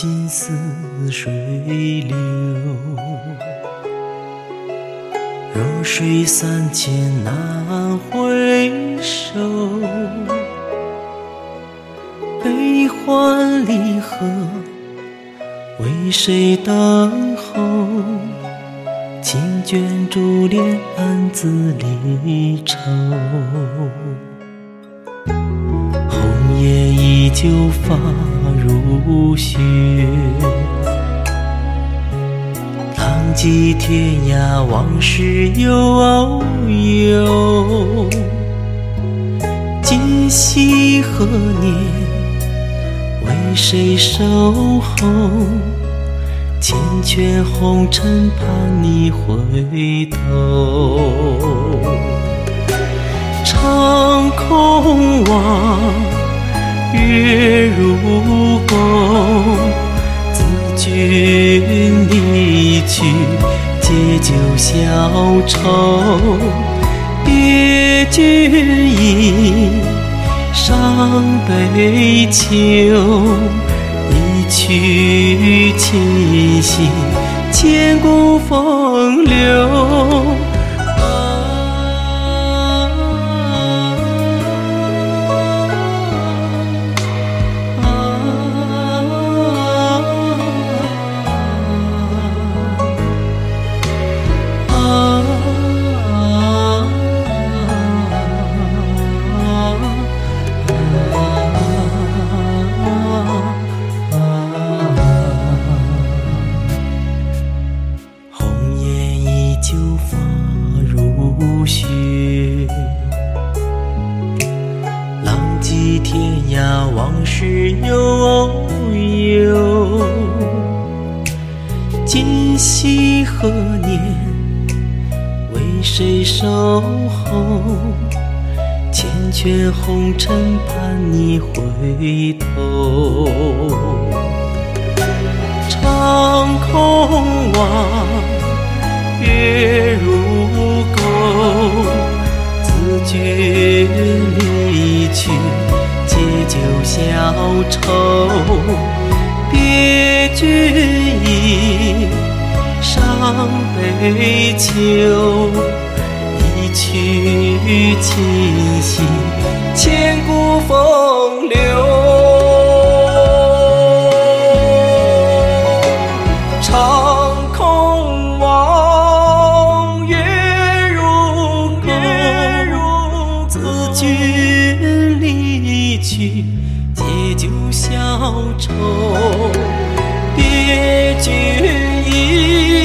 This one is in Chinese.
尽似水流，弱水三千难回首。悲欢离合，为谁等候？轻卷珠帘，暗自离愁。依旧发如雪，浪迹天涯，往事悠悠。今夕何年？为谁守候？缱绻红尘，盼你回头。长空望，月如钩。自君离去，借酒消愁。别君意，伤悲秋。一曲琴心，千古风流。天涯，往事悠悠。今夕何年？为谁守候？缱绻红尘，盼你回头。长空望，消愁。别君意，伤悲秋。一曲琴心，千古风流。长空望，月如钩。自君离去，愁。别君意，